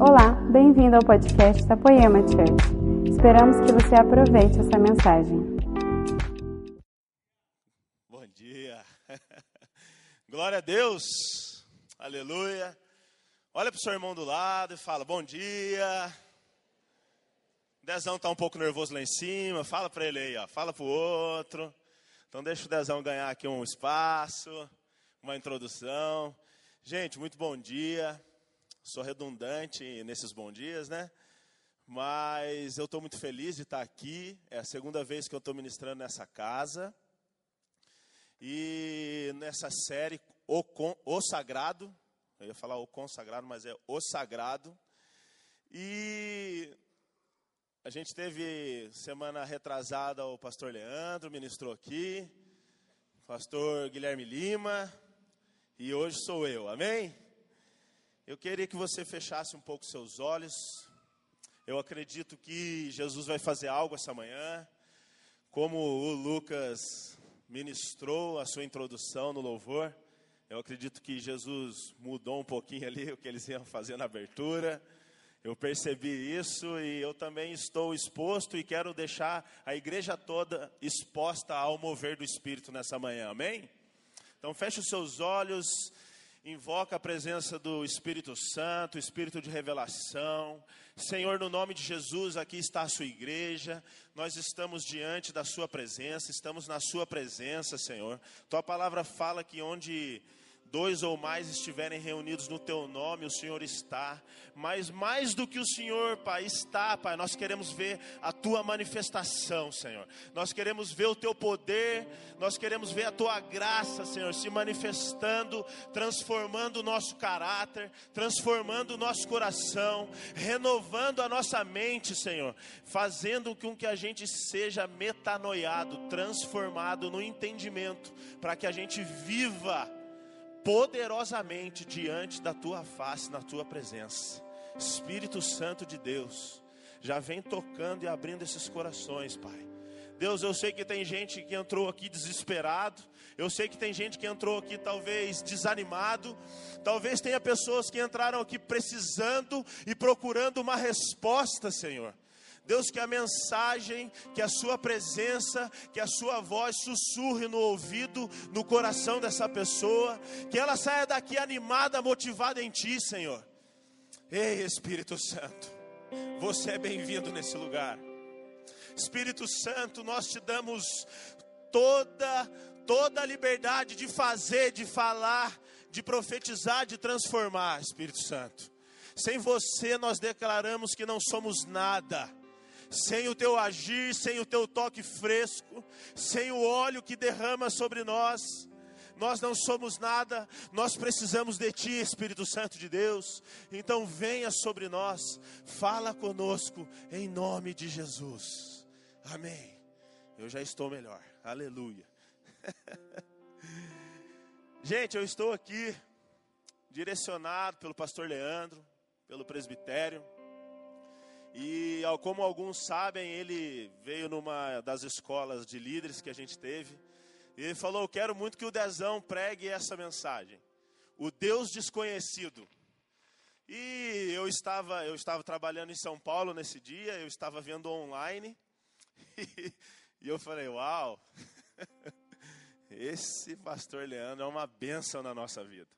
Olá, bem-vindo ao podcast da Poema Church. Esperamos que você aproveite essa mensagem. Bom dia. Glória a Deus. Aleluia. Olha para o seu irmão do lado e fala: Bom dia. Dezão está um pouco nervoso lá em cima. Fala para ele aí, ó. Fala para o outro. Então deixa o Dezão ganhar aqui um espaço, uma introdução. Gente, muito bom dia. Sou redundante nesses bons dias, né? Mas eu estou muito feliz de estar aqui. É a segunda vez que eu estou ministrando nessa casa. E nessa série, o, Con, o Sagrado. Eu ia falar o Consagrado, mas é o Sagrado. E a gente teve semana retrasada o pastor Leandro, ministrou aqui, pastor Guilherme Lima, e hoje sou eu, amém? Eu queria que você fechasse um pouco seus olhos. Eu acredito que Jesus vai fazer algo essa manhã, como o Lucas ministrou a sua introdução no louvor. Eu acredito que Jesus mudou um pouquinho ali o que eles iam fazer na abertura. Eu percebi isso e eu também estou exposto e quero deixar a igreja toda exposta ao mover do Espírito nessa manhã, amém? Então feche os seus olhos, invoca a presença do Espírito Santo, Espírito de revelação. Senhor, no nome de Jesus, aqui está a sua igreja. Nós estamos diante da sua presença, estamos na sua presença, Senhor. Tua palavra fala que onde dois ou mais estiverem reunidos no teu nome, o Senhor está. Mas mais do que o Senhor, Pai, está, Pai, nós queremos ver a tua manifestação, Senhor. Nós queremos ver o teu poder, nós queremos ver a tua graça, Senhor, se manifestando, transformando o nosso caráter, transformando o nosso coração, renovando a nossa mente, Senhor, fazendo com que a gente seja metanoiado, transformado no entendimento, para que a gente viva poderosamente diante da tua face, na tua presença. Espírito Santo de Deus, já vem tocando e abrindo esses corações, Pai. Deus, eu sei que tem gente que entrou aqui desesperado, eu sei que tem gente que entrou aqui talvez desanimado, talvez tenha pessoas que entraram aqui precisando e procurando uma resposta, Senhor. Deus, que a mensagem, que a Sua presença, que a Sua voz sussurre no ouvido, no coração dessa pessoa, que ela saia daqui animada, motivada em Ti, Senhor. Ei, Espírito Santo, você é bem-vindo nesse lugar. Espírito Santo, nós te damos toda, toda a liberdade de fazer, de falar, de profetizar, de transformar, Espírito Santo. Sem você, nós declaramos que não somos nada sem o teu agir, sem o teu toque fresco, sem o óleo que derrama sobre nós, nós não somos nada, nós precisamos de Ti, Espírito Santo de Deus. Então venha sobre nós, fala conosco, em nome de Jesus. Amém. Eu já estou melhor, aleluia. Gente, eu estou aqui, direcionado pelo pastor Leandro, pelo presbitério. E como alguns sabem, ele veio numa das escolas de líderes que a gente teve. E ele falou: Eu quero muito que o Dezão pregue essa mensagem. O Deus desconhecido. E eu estava, eu estava trabalhando em São Paulo nesse dia, eu estava vendo online. E, e eu falei: Uau! Esse pastor Leandro é uma bênção na nossa vida.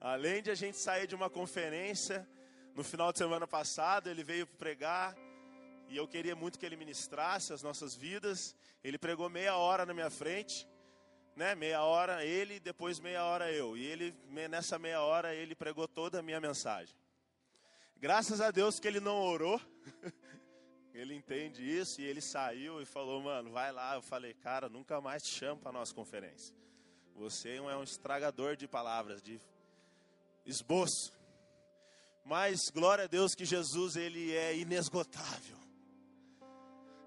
Além de a gente sair de uma conferência no final de semana passado, ele veio pregar e eu queria muito que ele ministrasse as nossas vidas. Ele pregou meia hora na minha frente, né? Meia hora ele, depois meia hora eu. E ele nessa meia hora ele pregou toda a minha mensagem. Graças a Deus que ele não orou. ele entende isso e ele saiu e falou: "Mano, vai lá". Eu falei: "Cara, nunca mais te chamo para nossa conferência. Você é um estragador de palavras, de esboço. Mas glória a Deus que Jesus ele é inesgotável.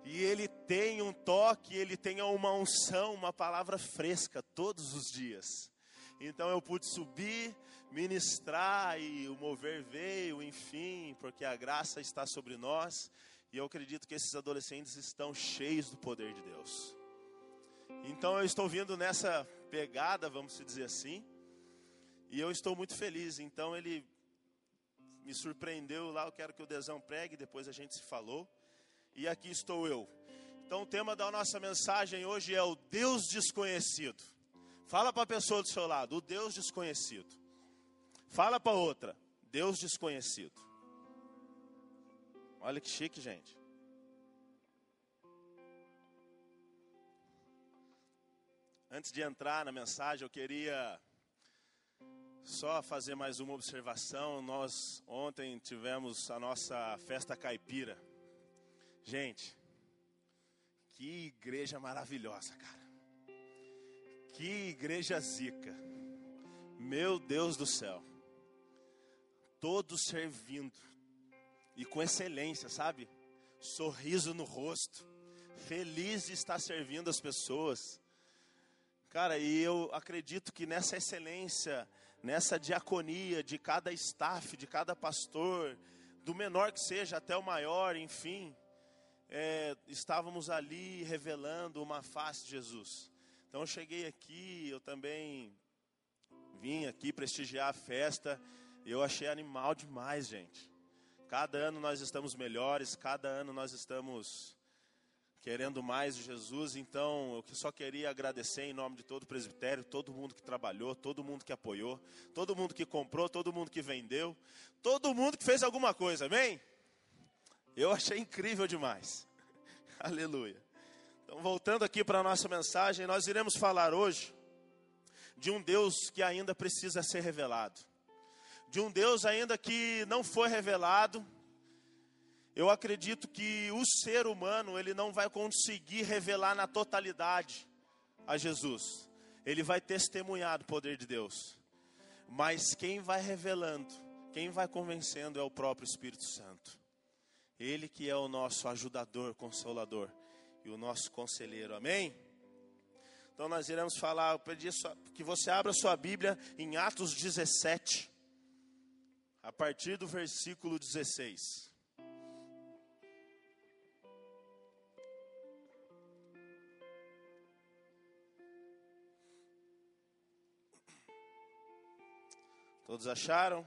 E ele tem um toque, ele tem uma unção, uma palavra fresca todos os dias. Então eu pude subir, ministrar e o mover veio, enfim, porque a graça está sobre nós. E eu acredito que esses adolescentes estão cheios do poder de Deus. Então eu estou vindo nessa pegada, vamos dizer assim. E eu estou muito feliz. Então ele me surpreendeu lá, eu quero que o Dezão pregue, depois a gente se falou. E aqui estou eu. Então o tema da nossa mensagem hoje é o Deus desconhecido. Fala para a pessoa do seu lado, o Deus desconhecido. Fala para outra, Deus desconhecido. Olha que chique, gente. Antes de entrar na mensagem, eu queria só fazer mais uma observação. Nós ontem tivemos a nossa festa caipira. Gente, que igreja maravilhosa, cara. Que igreja zica. Meu Deus do céu. Todos servindo. E com excelência, sabe? Sorriso no rosto. Feliz de estar servindo as pessoas. Cara, e eu acredito que nessa excelência, nessa diaconia de cada staff, de cada pastor, do menor que seja até o maior, enfim, é, estávamos ali revelando uma face de Jesus. Então eu cheguei aqui, eu também vim aqui prestigiar a festa, eu achei animal demais, gente. Cada ano nós estamos melhores, cada ano nós estamos querendo mais Jesus. Então, eu só queria agradecer em nome de todo o presbitério, todo mundo que trabalhou, todo mundo que apoiou, todo mundo que comprou, todo mundo que vendeu, todo mundo que fez alguma coisa, amém? Eu achei incrível demais. Aleluia. Então, voltando aqui para a nossa mensagem, nós iremos falar hoje de um Deus que ainda precisa ser revelado. De um Deus ainda que não foi revelado, eu acredito que o ser humano ele não vai conseguir revelar na totalidade a Jesus. Ele vai testemunhar do poder de Deus. Mas quem vai revelando, quem vai convencendo é o próprio Espírito Santo. Ele que é o nosso ajudador, consolador e o nosso conselheiro. Amém? Então nós iremos falar, eu pedi que você abra sua Bíblia em Atos 17, a partir do versículo 16. Todos acharam?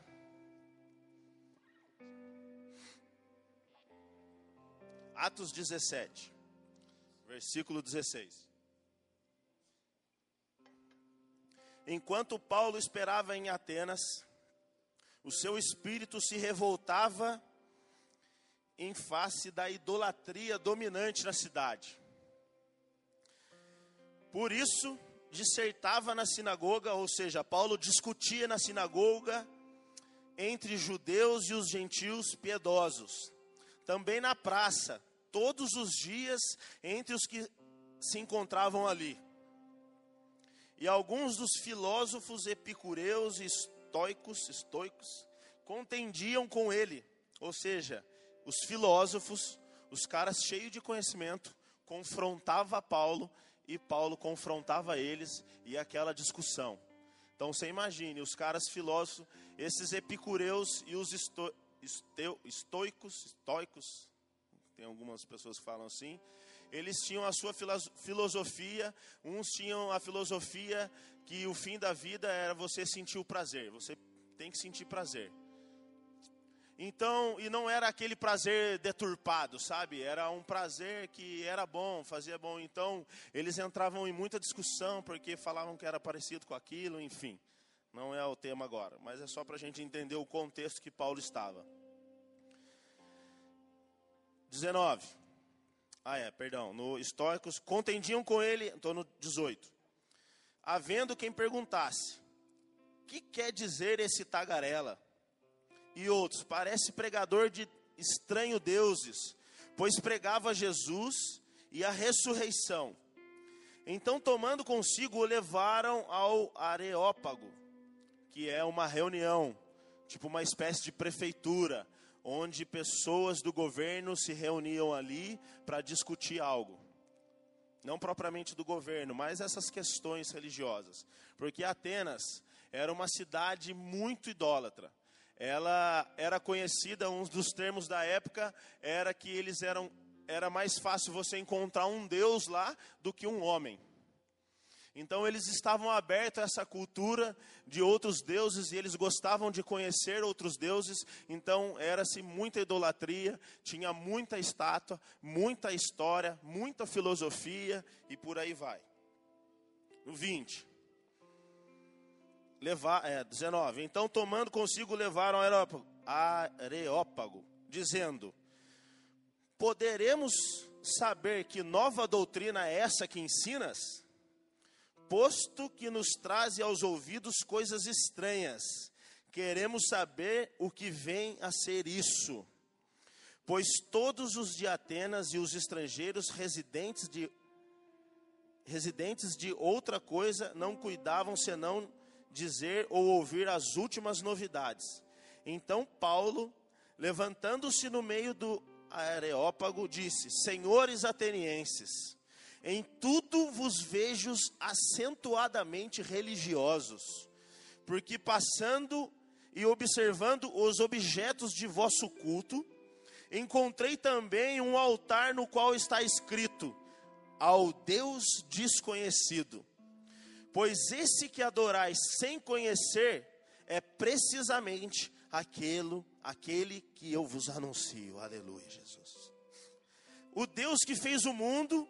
Atos 17, versículo 16. Enquanto Paulo esperava em Atenas, o seu espírito se revoltava em face da idolatria dominante na cidade. Por isso, dissertava na sinagoga, ou seja, Paulo discutia na sinagoga entre judeus e os gentios piedosos. Também na praça, todos os dias entre os que se encontravam ali. E alguns dos filósofos epicureus e estoicos, estoicos contendiam com ele, ou seja, os filósofos, os caras cheios de conhecimento, confrontava Paulo e Paulo confrontava eles e aquela discussão. Então você imagine, os caras filósofos, esses epicureus e os esto, esteu, estoicos, estoicos, tem algumas pessoas que falam assim, eles tinham a sua filosofia, uns tinham a filosofia que o fim da vida era você sentir o prazer, você tem que sentir prazer. Então, e não era aquele prazer deturpado, sabe? Era um prazer que era bom, fazia bom. Então, eles entravam em muita discussão porque falavam que era parecido com aquilo, enfim. Não é o tema agora, mas é só para a gente entender o contexto que Paulo estava. 19. Ah, é, perdão. No Históricos, contendiam com ele, estou no 18. Havendo quem perguntasse: que quer dizer esse tagarela? E outros, parece pregador de estranho deuses, pois pregava Jesus e a ressurreição. Então, tomando consigo, o levaram ao Areópago, que é uma reunião, tipo uma espécie de prefeitura, onde pessoas do governo se reuniam ali para discutir algo. Não propriamente do governo, mas essas questões religiosas. Porque Atenas era uma cidade muito idólatra ela era conhecida, um dos termos da época era que eles eram era mais fácil você encontrar um Deus lá do que um homem. Então eles estavam abertos a essa cultura de outros deuses e eles gostavam de conhecer outros deuses. Então era-se muita idolatria, tinha muita estátua, muita história, muita filosofia e por aí vai. No 20. Levar, é, 19. Então tomando consigo levaram Areópago, Areópago dizendo: Poderemos saber que nova doutrina é essa que ensinas? posto que nos traze aos ouvidos coisas estranhas, queremos saber o que vem a ser isso. Pois todos os de Atenas e os estrangeiros residentes de residentes de outra coisa não cuidavam senão dizer ou ouvir as últimas novidades. Então Paulo, levantando-se no meio do Areópago, disse: Senhores atenienses, em tudo vos vejo acentuadamente religiosos, porque passando e observando os objetos de vosso culto, encontrei também um altar no qual está escrito: Ao Deus desconhecido. Pois esse que adorais sem conhecer é precisamente aquele, aquele que eu vos anuncio. Aleluia, Jesus. O Deus que fez o mundo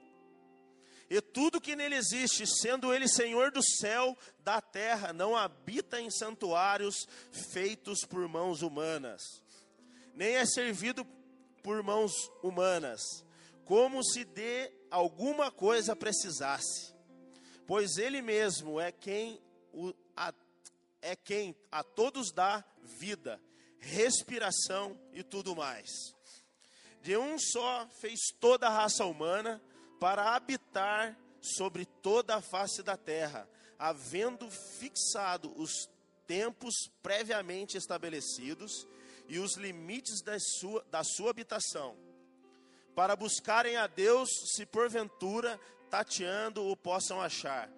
e tudo que nele existe, sendo ele Senhor do céu, da terra, não habita em santuários feitos por mãos humanas, nem é servido por mãos humanas, como se de alguma coisa precisasse, pois ele mesmo é quem o, a, é quem a todos dá vida, respiração e tudo mais. De um só fez toda a raça humana para habitar sobre toda a face da terra, havendo fixado os tempos previamente estabelecidos e os limites da sua, da sua habitação, para buscarem a Deus, se porventura tateando o possam achar,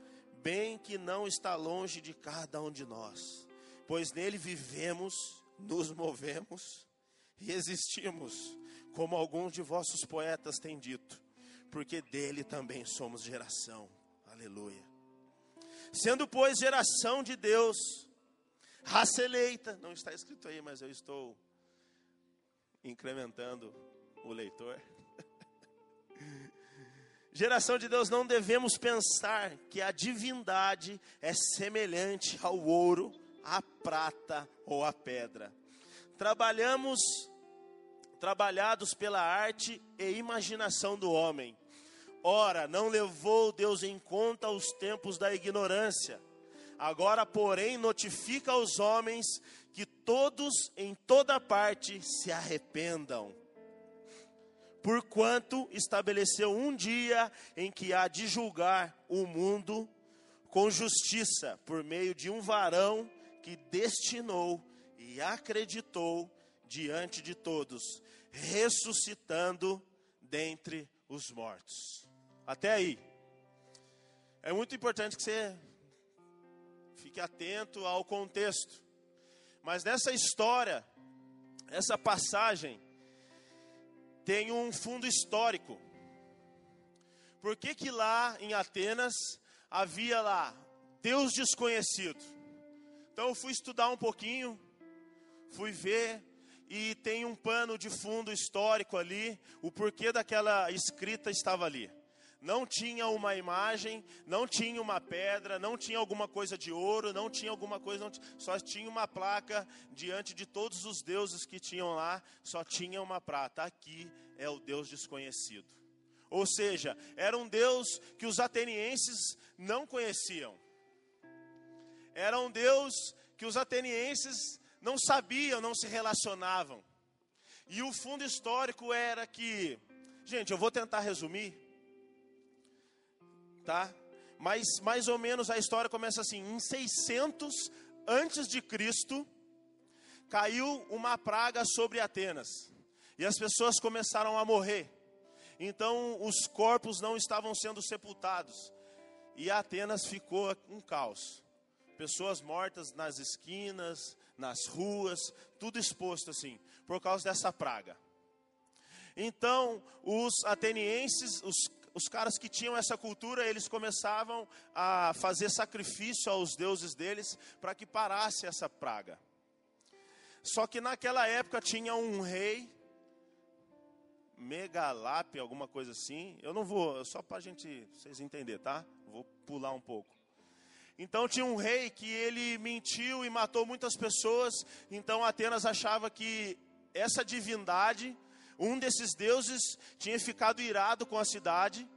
bem que não está longe de cada um de nós, pois nele vivemos, nos movemos e existimos, como alguns de vossos poetas têm dito porque dele também somos geração. Aleluia. Sendo, pois, geração de Deus, raça eleita, não está escrito aí, mas eu estou incrementando o leitor. Geração de Deus, não devemos pensar que a divindade é semelhante ao ouro, à prata ou à pedra. Trabalhamos trabalhados pela arte e imaginação do homem. Ora, não levou Deus em conta os tempos da ignorância. Agora, porém, notifica aos homens que todos em toda parte se arrependam. Porquanto estabeleceu um dia em que há de julgar o mundo com justiça, por meio de um varão que destinou e acreditou diante de todos, ressuscitando dentre os mortos. Até aí. É muito importante que você fique atento ao contexto. Mas nessa história, essa passagem tem um fundo histórico. Por que que lá em Atenas havia lá Deus desconhecido? Então eu fui estudar um pouquinho, fui ver e tem um pano de fundo histórico ali, o porquê daquela escrita estava ali. Não tinha uma imagem, não tinha uma pedra, não tinha alguma coisa de ouro, não tinha alguma coisa, não, só tinha uma placa diante de todos os deuses que tinham lá, só tinha uma prata. Aqui é o Deus desconhecido. Ou seja, era um Deus que os atenienses não conheciam. Era um Deus que os atenienses não sabiam, não se relacionavam. E o fundo histórico era que, gente, eu vou tentar resumir, tá? Mas mais ou menos a história começa assim: em 600 antes de Cristo, caiu uma praga sobre Atenas e as pessoas começaram a morrer. Então os corpos não estavam sendo sepultados e Atenas ficou um caos. Pessoas mortas nas esquinas, nas ruas, tudo exposto assim, por causa dessa praga. Então, os atenienses, os, os caras que tinham essa cultura, eles começavam a fazer sacrifício aos deuses deles para que parasse essa praga. Só que naquela época tinha um rei, Megalap, alguma coisa assim. Eu não vou, só para a gente, vocês entenderem, tá? Vou pular um pouco. Então tinha um rei que ele mentiu e matou muitas pessoas. Então Atenas achava que essa divindade, um desses deuses, tinha ficado irado com a cidade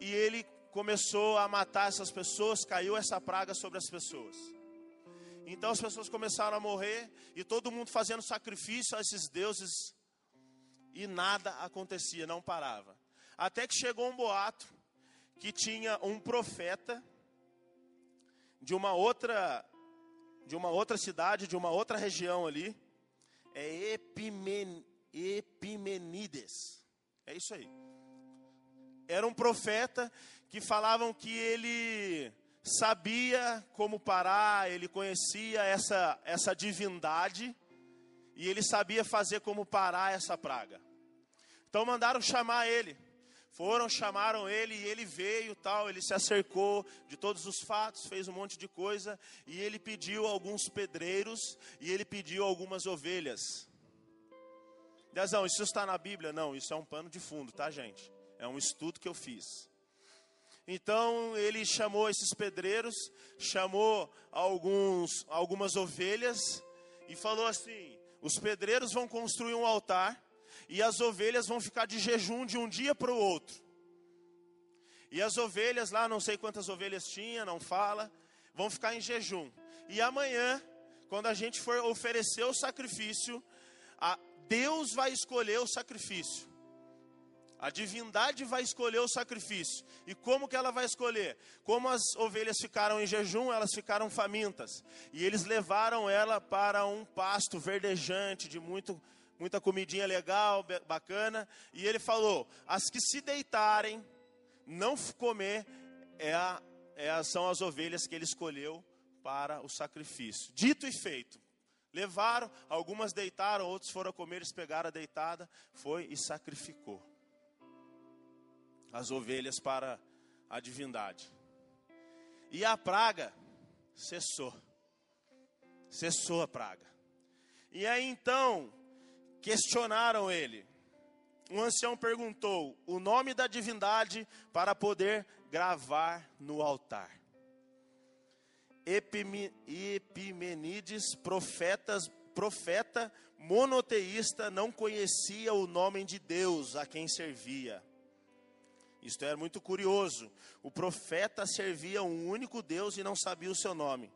e ele começou a matar essas pessoas, caiu essa praga sobre as pessoas. Então as pessoas começaram a morrer e todo mundo fazendo sacrifício a esses deuses e nada acontecia, não parava. Até que chegou um boato que tinha um profeta de uma outra de uma outra cidade, de uma outra região ali, é Epimen, Epimenides. É isso aí. Era um profeta que falavam que ele sabia como parar, ele conhecia essa, essa divindade e ele sabia fazer como parar essa praga. Então mandaram chamar ele. Foram, chamaram ele e ele veio, tal, ele se acercou de todos os fatos, fez um monte de coisa e ele pediu alguns pedreiros e ele pediu algumas ovelhas. Dezão, isso está na Bíblia? Não, isso é um pano de fundo, tá, gente? É um estudo que eu fiz. Então ele chamou esses pedreiros, chamou alguns, algumas ovelhas e falou assim: os pedreiros vão construir um altar e as ovelhas vão ficar de jejum de um dia para o outro. E as ovelhas lá, não sei quantas ovelhas tinha, não fala, vão ficar em jejum. E amanhã, quando a gente for oferecer o sacrifício, a Deus vai escolher o sacrifício. A divindade vai escolher o sacrifício. E como que ela vai escolher? Como as ovelhas ficaram em jejum, elas ficaram famintas. E eles levaram ela para um pasto verdejante, de muito, muita comidinha legal, bacana. E ele falou: as que se deitarem, não comer, é a, é a, são as ovelhas que ele escolheu para o sacrifício. Dito e feito. Levaram, algumas deitaram, outros foram comer, eles pegaram a deitada, foi e sacrificou as ovelhas para a divindade. E a praga cessou. Cessou a praga. E aí então questionaram ele. Um ancião perguntou o nome da divindade para poder gravar no altar. Epimenides, profetas, profeta monoteísta, não conhecia o nome de Deus a quem servia. Isto era muito curioso. O profeta servia um único Deus e não sabia o seu nome.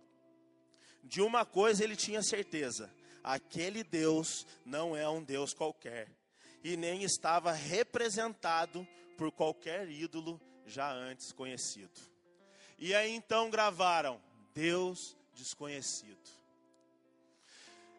De uma coisa ele tinha certeza: aquele Deus não é um Deus qualquer e nem estava representado por qualquer ídolo já antes conhecido. E aí então gravaram Deus desconhecido.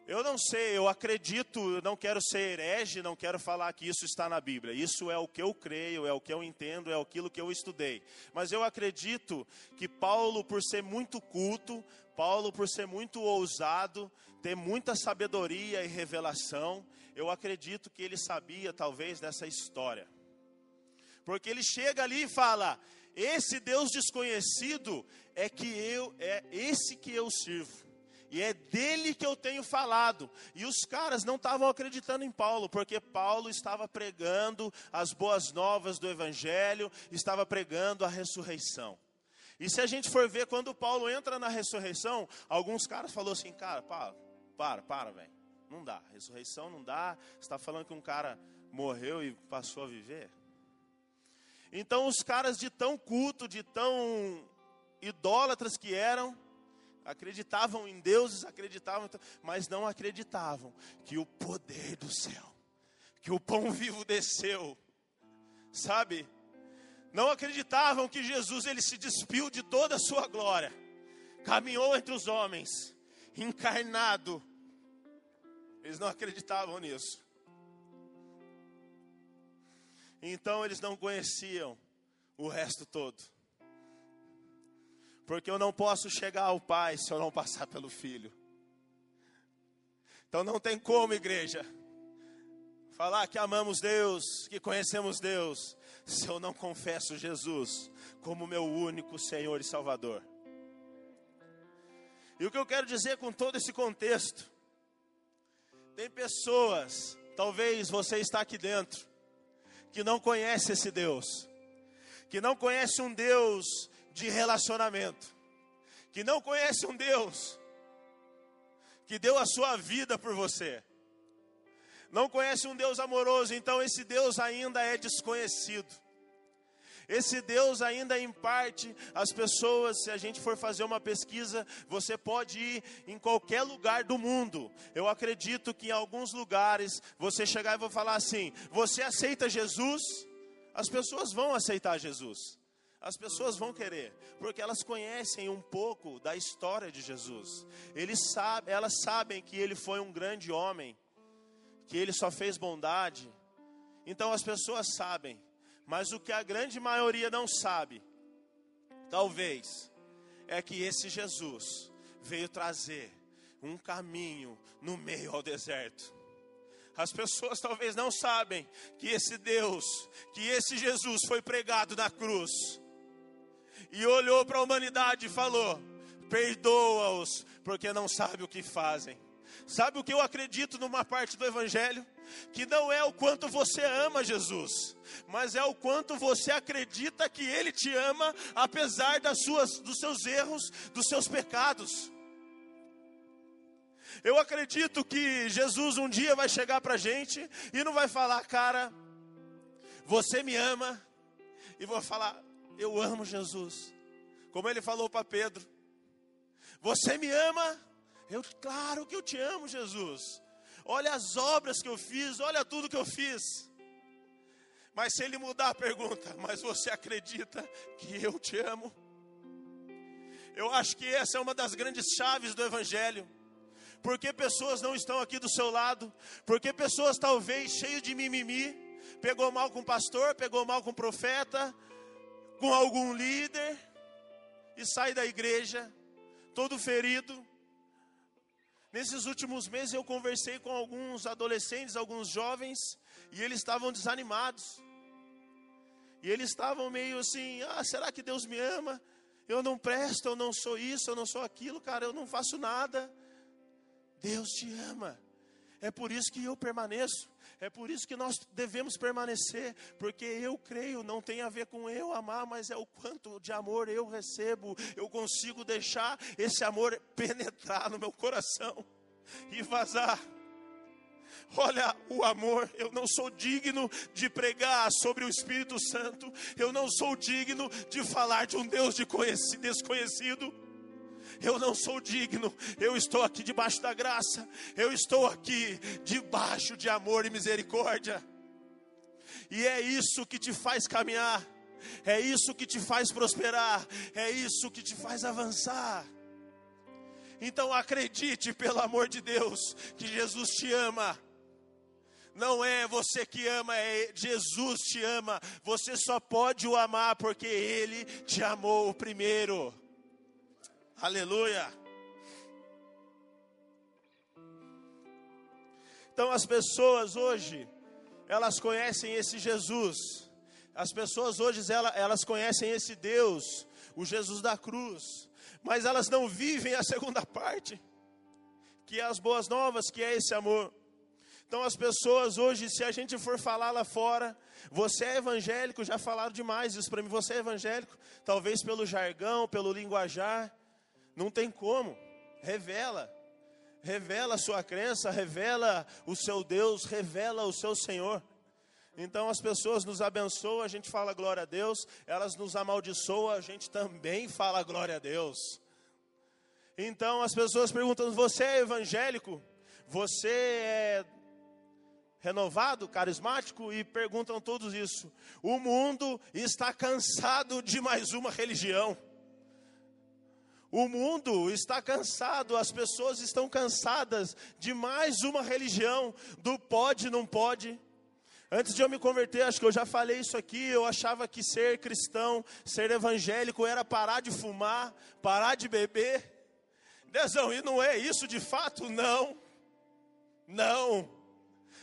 Eu não sei, eu acredito, eu não quero ser herege, não quero falar que isso está na Bíblia. Isso é o que eu creio, é o que eu entendo, é aquilo que eu estudei. Mas eu acredito que Paulo, por ser muito culto, Paulo, por ser muito ousado, ter muita sabedoria e revelação, eu acredito que ele sabia talvez dessa história. Porque ele chega ali e fala: "Esse Deus desconhecido é que eu é esse que eu sirvo". E é dele que eu tenho falado. E os caras não estavam acreditando em Paulo, porque Paulo estava pregando as boas novas do Evangelho, estava pregando a ressurreição. E se a gente for ver, quando Paulo entra na ressurreição, alguns caras falaram assim: cara, para, para, para, velho. Não dá. Ressurreição não dá. Está falando que um cara morreu e passou a viver? Então, os caras de tão culto, de tão idólatras que eram, acreditavam em deuses, acreditavam, mas não acreditavam que o poder do céu, que o pão vivo desceu, sabe? Não acreditavam que Jesus ele se despiu de toda a sua glória, caminhou entre os homens, encarnado. Eles não acreditavam nisso. Então eles não conheciam o resto todo. Porque eu não posso chegar ao Pai se eu não passar pelo Filho. Então não tem como, igreja. falar que amamos Deus, que conhecemos Deus, se eu não confesso Jesus como meu único Senhor e Salvador. E o que eu quero dizer com todo esse contexto? Tem pessoas, talvez você está aqui dentro, que não conhece esse Deus, que não conhece um Deus de relacionamento, que não conhece um Deus que deu a sua vida por você, não conhece um Deus amoroso, então esse Deus ainda é desconhecido. Esse Deus ainda em parte as pessoas, se a gente for fazer uma pesquisa, você pode ir em qualquer lugar do mundo. Eu acredito que em alguns lugares você chegar e vou falar assim: "Você aceita Jesus?" As pessoas vão aceitar Jesus. As pessoas vão querer, porque elas conhecem um pouco da história de Jesus. Eles elas sabem que ele foi um grande homem, que ele só fez bondade. Então as pessoas sabem. Mas o que a grande maioria não sabe, talvez, é que esse Jesus veio trazer um caminho no meio ao deserto. As pessoas talvez não sabem que esse Deus, que esse Jesus foi pregado na cruz e olhou para a humanidade e falou: Perdoa-os, porque não sabem o que fazem. Sabe o que eu acredito numa parte do Evangelho? Que não é o quanto você ama Jesus, mas é o quanto você acredita que Ele te ama, apesar das suas, dos seus erros, dos seus pecados. Eu acredito que Jesus um dia vai chegar para a gente e não vai falar, cara, você me ama, e vou falar, eu amo Jesus, como ele falou para Pedro, você me ama, eu, claro que eu te amo, Jesus. Olha as obras que eu fiz, olha tudo que eu fiz. Mas se ele mudar a pergunta, mas você acredita que eu te amo? Eu acho que essa é uma das grandes chaves do Evangelho. Porque pessoas não estão aqui do seu lado, porque pessoas talvez cheias de mimimi, pegou mal com o pastor, pegou mal com o profeta, com algum líder, e sai da igreja, todo ferido, Nesses últimos meses eu conversei com alguns adolescentes, alguns jovens, e eles estavam desanimados. E eles estavam meio assim: ah, será que Deus me ama? Eu não presto, eu não sou isso, eu não sou aquilo, cara, eu não faço nada. Deus te ama. É por isso que eu permaneço. É por isso que nós devemos permanecer, porque eu creio, não tem a ver com eu amar, mas é o quanto de amor eu recebo. Eu consigo deixar esse amor penetrar no meu coração e vazar. Olha o amor, eu não sou digno de pregar sobre o Espírito Santo, eu não sou digno de falar de um Deus de desconhecido eu não sou digno, eu estou aqui debaixo da graça, eu estou aqui debaixo de amor e misericórdia. E é isso que te faz caminhar, é isso que te faz prosperar, é isso que te faz avançar. Então acredite, pelo amor de Deus, que Jesus te ama. Não é você que ama, é Jesus te ama. Você só pode o amar porque Ele te amou primeiro. Aleluia. Então as pessoas hoje, elas conhecem esse Jesus. As pessoas hoje, elas conhecem esse Deus, o Jesus da cruz. Mas elas não vivem a segunda parte, que é as boas novas, que é esse amor. Então as pessoas hoje, se a gente for falar lá fora, você é evangélico, já falaram demais isso para mim, você é evangélico, talvez pelo jargão, pelo linguajar, não tem como. Revela. Revela a sua crença, revela o seu Deus, revela o seu Senhor. Então as pessoas nos abençoam, a gente fala glória a Deus, elas nos amaldiçoam, a gente também fala glória a Deus. Então as pessoas perguntam: você é evangélico? Você é renovado, carismático? E perguntam todos isso. O mundo está cansado de mais uma religião. O mundo está cansado, as pessoas estão cansadas de mais uma religião, do pode, não pode. Antes de eu me converter, acho que eu já falei isso aqui, eu achava que ser cristão, ser evangélico era parar de fumar, parar de beber. Dezão, e não é isso de fato? Não. Não.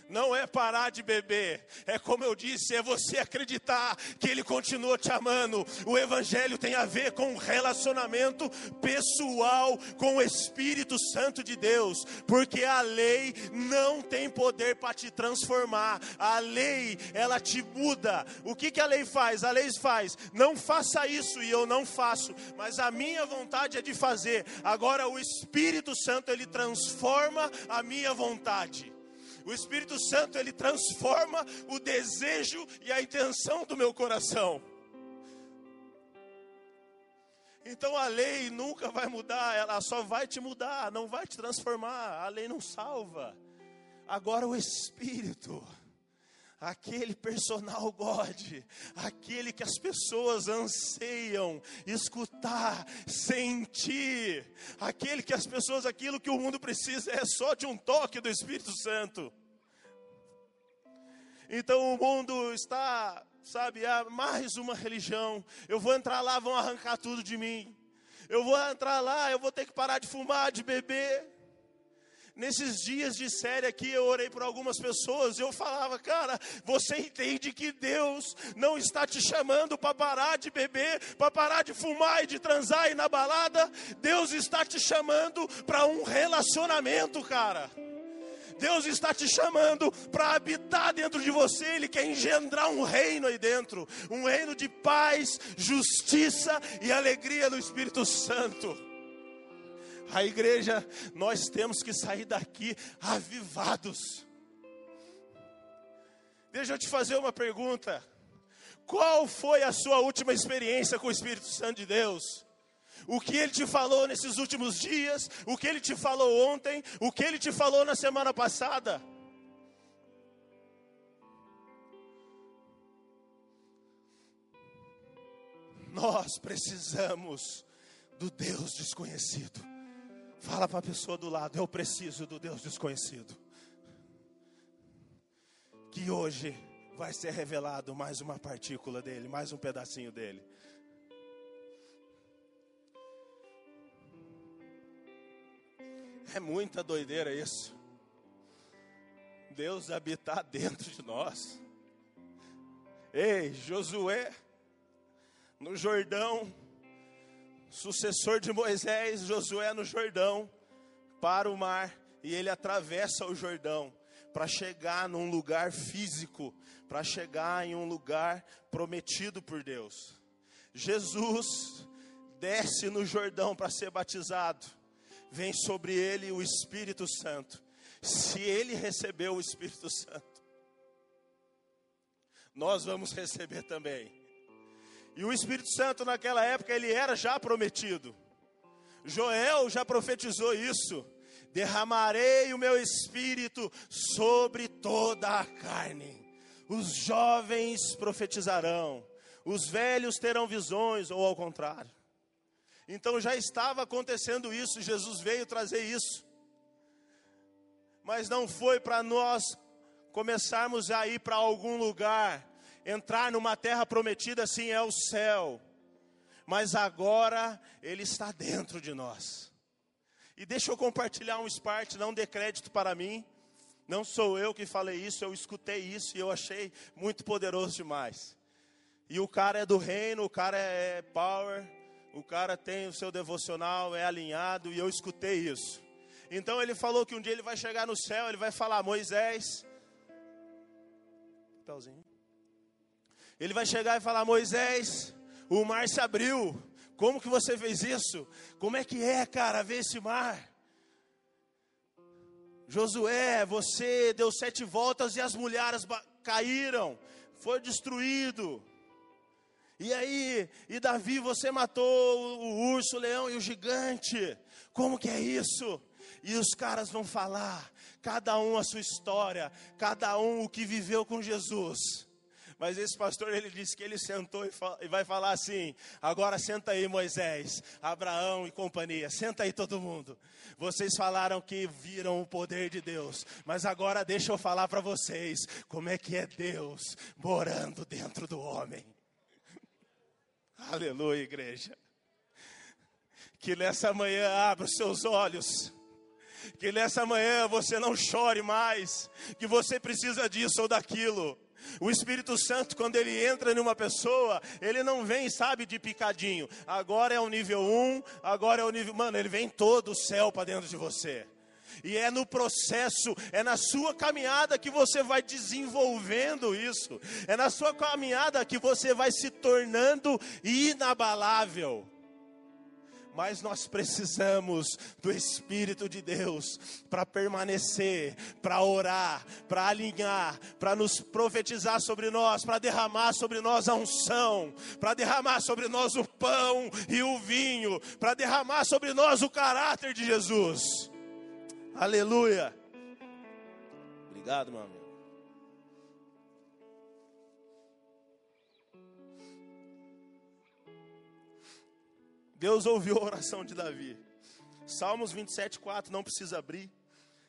Não é parar de beber, é como eu disse, é você acreditar que Ele continua te amando. O Evangelho tem a ver com relacionamento pessoal com o Espírito Santo de Deus, porque a lei não tem poder para te transformar, a lei ela te muda. O que, que a lei faz? A lei faz, não faça isso e eu não faço, mas a minha vontade é de fazer. Agora o Espírito Santo ele transforma a minha vontade. O Espírito Santo ele transforma o desejo e a intenção do meu coração. Então a lei nunca vai mudar, ela só vai te mudar, não vai te transformar. A lei não salva. Agora o Espírito aquele personal God, aquele que as pessoas anseiam escutar, sentir, aquele que as pessoas, aquilo que o mundo precisa é só de um toque do Espírito Santo. Então o mundo está, sabe, é mais uma religião. Eu vou entrar lá, vão arrancar tudo de mim. Eu vou entrar lá, eu vou ter que parar de fumar, de beber. Nesses dias de série aqui, eu orei por algumas pessoas e eu falava, cara, você entende que Deus não está te chamando para parar de beber, para parar de fumar e de transar e na balada? Deus está te chamando para um relacionamento, cara. Deus está te chamando para habitar dentro de você, Ele quer engendrar um reino aí dentro um reino de paz, justiça e alegria no Espírito Santo. A igreja, nós temos que sair daqui avivados. Deixa eu te fazer uma pergunta. Qual foi a sua última experiência com o Espírito Santo de Deus? O que ele te falou nesses últimos dias? O que ele te falou ontem? O que ele te falou na semana passada? Nós precisamos do Deus desconhecido. Fala para a pessoa do lado: Eu preciso do Deus desconhecido. Que hoje vai ser revelado mais uma partícula dele, mais um pedacinho dele. É muita doideira isso. Deus habitar dentro de nós. Ei, Josué, no Jordão, sucessor de Moisés, Josué no Jordão, para o mar e ele atravessa o Jordão para chegar num lugar físico, para chegar em um lugar prometido por Deus. Jesus desce no Jordão para ser batizado, vem sobre ele o Espírito Santo. Se ele recebeu o Espírito Santo, nós vamos receber também. E o Espírito Santo naquela época ele era já prometido. Joel já profetizou isso. Derramarei o meu espírito sobre toda a carne. Os jovens profetizarão, os velhos terão visões, ou ao contrário. Então já estava acontecendo isso, Jesus veio trazer isso. Mas não foi para nós começarmos a ir para algum lugar entrar numa terra prometida, assim é o céu. Mas agora Ele está dentro de nós. E deixa eu compartilhar um spart, não dê crédito para mim. Não sou eu que falei isso, eu escutei isso e eu achei muito poderoso demais. E o cara é do reino, o cara é power, o cara tem o seu devocional, é alinhado, e eu escutei isso. Então ele falou que um dia ele vai chegar no céu, ele vai falar: Moisés. Ele vai chegar e falar: Moisés, o mar se abriu. Como que você fez isso? Como é que é, cara, ver esse mar? Josué, você deu sete voltas e as mulheres caíram, foi destruído. E aí, e Davi, você matou o urso, o leão e o gigante. Como que é isso? E os caras vão falar, cada um a sua história, cada um o que viveu com Jesus. Mas esse pastor ele disse que ele sentou e, vai falar assim: agora senta aí, Moisés, Abraão e companhia, senta aí todo mundo. Vocês falaram que viram o poder de Deus, mas agora deixa eu falar para vocês como é que é Deus morando dentro do homem. Aleluia, igreja. Que nessa manhã abra os seus olhos Que nessa manhã você não chore mais, que você precisa disso ou daquilo. O Espírito Santo, quando ele entra numa pessoa, ele não vem, sabe, de picadinho. Agora é o nível 1, agora é o nível. Mano, ele vem todo o céu para dentro de você. E é no processo, é na sua caminhada que você vai desenvolvendo isso. É na sua caminhada que você vai se tornando inabalável mas nós precisamos do Espírito de Deus para permanecer, para orar, para alinhar, para nos profetizar sobre nós, para derramar sobre nós a unção, para derramar sobre nós o pão e o vinho, para derramar sobre nós o caráter de Jesus. Aleluia. Obrigado, meu amigo. Deus ouviu a oração de Davi. Salmos 27, 4, não precisa abrir.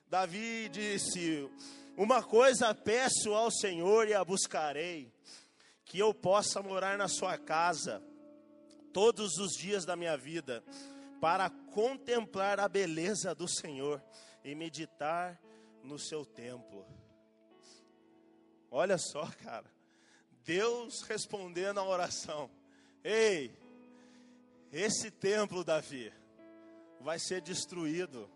Davi disse: Uma coisa peço ao Senhor e a buscarei, que eu possa morar na sua casa todos os dias da minha vida, para contemplar a beleza do Senhor e meditar no seu templo. Olha só, cara, Deus respondendo a oração: Ei, esse templo, Davi, vai ser destruído.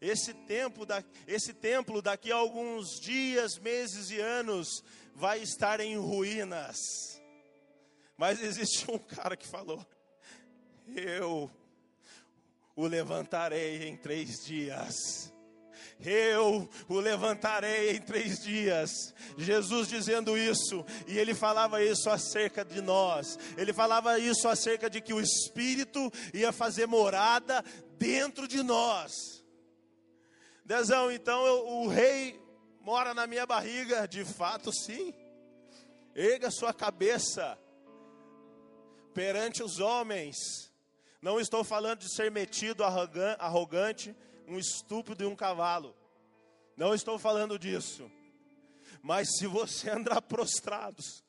Esse templo, da, esse templo daqui a alguns dias, meses e anos vai estar em ruínas. Mas existe um cara que falou: Eu o levantarei em três dias eu o levantarei em três dias. Jesus dizendo isso, e ele falava isso acerca de nós, ele falava isso acerca de que o Espírito ia fazer morada dentro de nós. Dezão, então eu, o rei mora na minha barriga, de fato sim. Erga sua cabeça perante os homens. Não estou falando de ser metido, arrogante, um estúpido e um cavalo. Não estou falando disso. Mas se você andar prostrados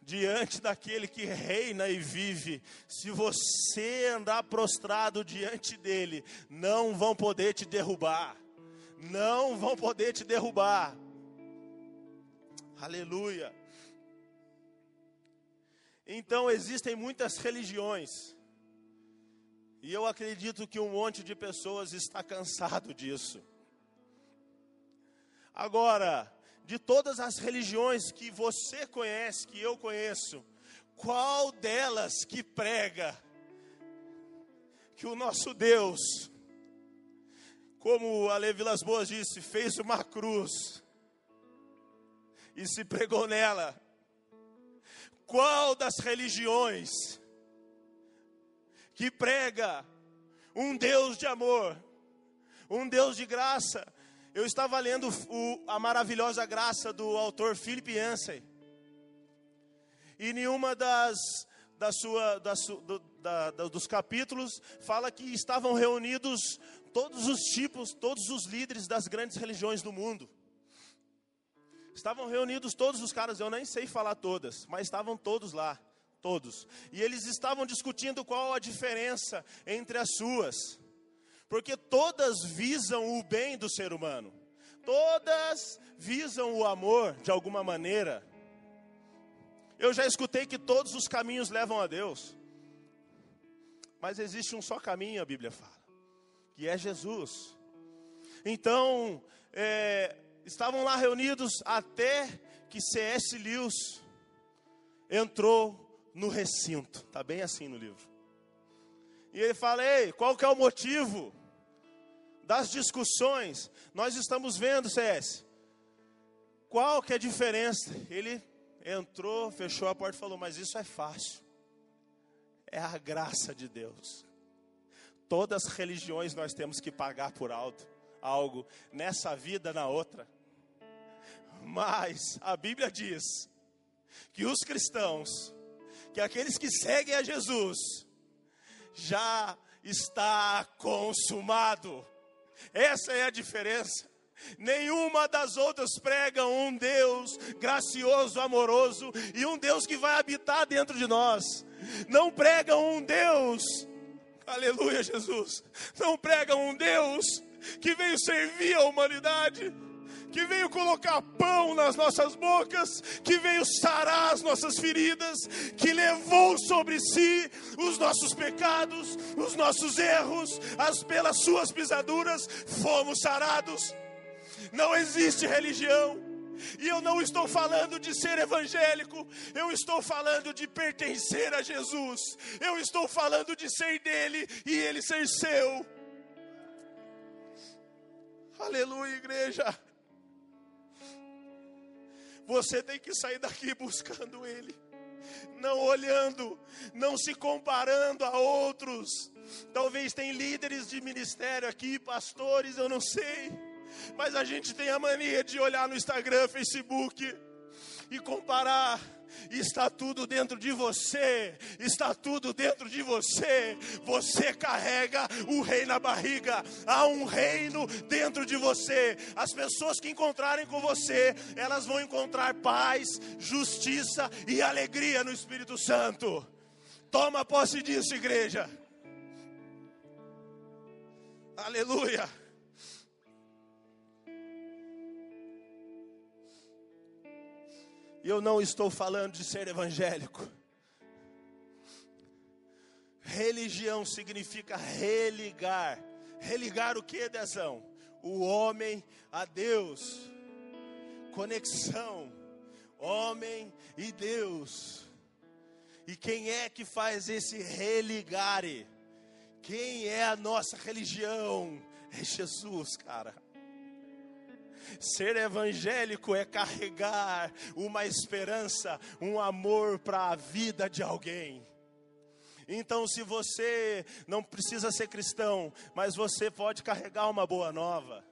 diante daquele que reina e vive, se você andar prostrado diante dele, não vão poder te derrubar. Não vão poder te derrubar. Aleluia. Então existem muitas religiões e eu acredito que um monte de pessoas está cansado disso. Agora, de todas as religiões que você conhece, que eu conheço, qual delas que prega que o nosso Deus, como a Levi Las Boas disse, fez uma cruz e se pregou nela? Qual das religiões que prega um Deus de amor, um Deus de graça. Eu estava lendo o, a maravilhosa graça do autor Philip Yancey. E nenhuma das, da sua, da, do, da, dos capítulos fala que estavam reunidos todos os tipos, todos os líderes das grandes religiões do mundo. Estavam reunidos todos os caras, eu nem sei falar todas, mas estavam todos lá todos. E eles estavam discutindo qual a diferença entre as suas. Porque todas visam o bem do ser humano. Todas visam o amor de alguma maneira. Eu já escutei que todos os caminhos levam a Deus. Mas existe um só caminho, a Bíblia fala, que é Jesus. Então, é, estavam lá reunidos até que C.S. Lewis entrou no recinto. Está bem assim no livro. E ele fala: Ei, qual que é o motivo das discussões? Nós estamos vendo, CS. Qual que é a diferença? Ele entrou, fechou a porta e falou: Mas isso é fácil. É a graça de Deus. Todas as religiões nós temos que pagar por alto, algo, nessa vida, na outra. Mas a Bíblia diz que os cristãos que aqueles que seguem a Jesus já está consumado. Essa é a diferença. Nenhuma das outras pregam um Deus gracioso, amoroso e um Deus que vai habitar dentro de nós. Não pregam um Deus, aleluia, Jesus. Não pregam um Deus que veio servir a humanidade, que veio colocar pão nas nossas bocas, que veio sarar as nossas feridas, que levou sobre si os nossos pecados, os nossos erros, as pelas suas pisaduras fomos sarados. Não existe religião. E eu não estou falando de ser evangélico, eu estou falando de pertencer a Jesus. Eu estou falando de ser dele e ele ser seu. Aleluia, igreja. Você tem que sair daqui buscando Ele, não olhando, não se comparando a outros. Talvez tem líderes de ministério aqui, pastores, eu não sei, mas a gente tem a mania de olhar no Instagram, Facebook e comparar está tudo dentro de você, está tudo dentro de você. Você carrega o rei na barriga, há um reino dentro de você. As pessoas que encontrarem com você, elas vão encontrar paz, justiça e alegria no Espírito Santo. Toma posse disso, igreja. Aleluia. E eu não estou falando de ser evangélico. Religião significa religar. Religar o que, Dezão? O homem a Deus. Conexão. Homem e Deus. E quem é que faz esse religare? Quem é a nossa religião? É Jesus, cara. Ser evangélico é carregar uma esperança, um amor para a vida de alguém. Então, se você não precisa ser cristão, mas você pode carregar uma boa nova,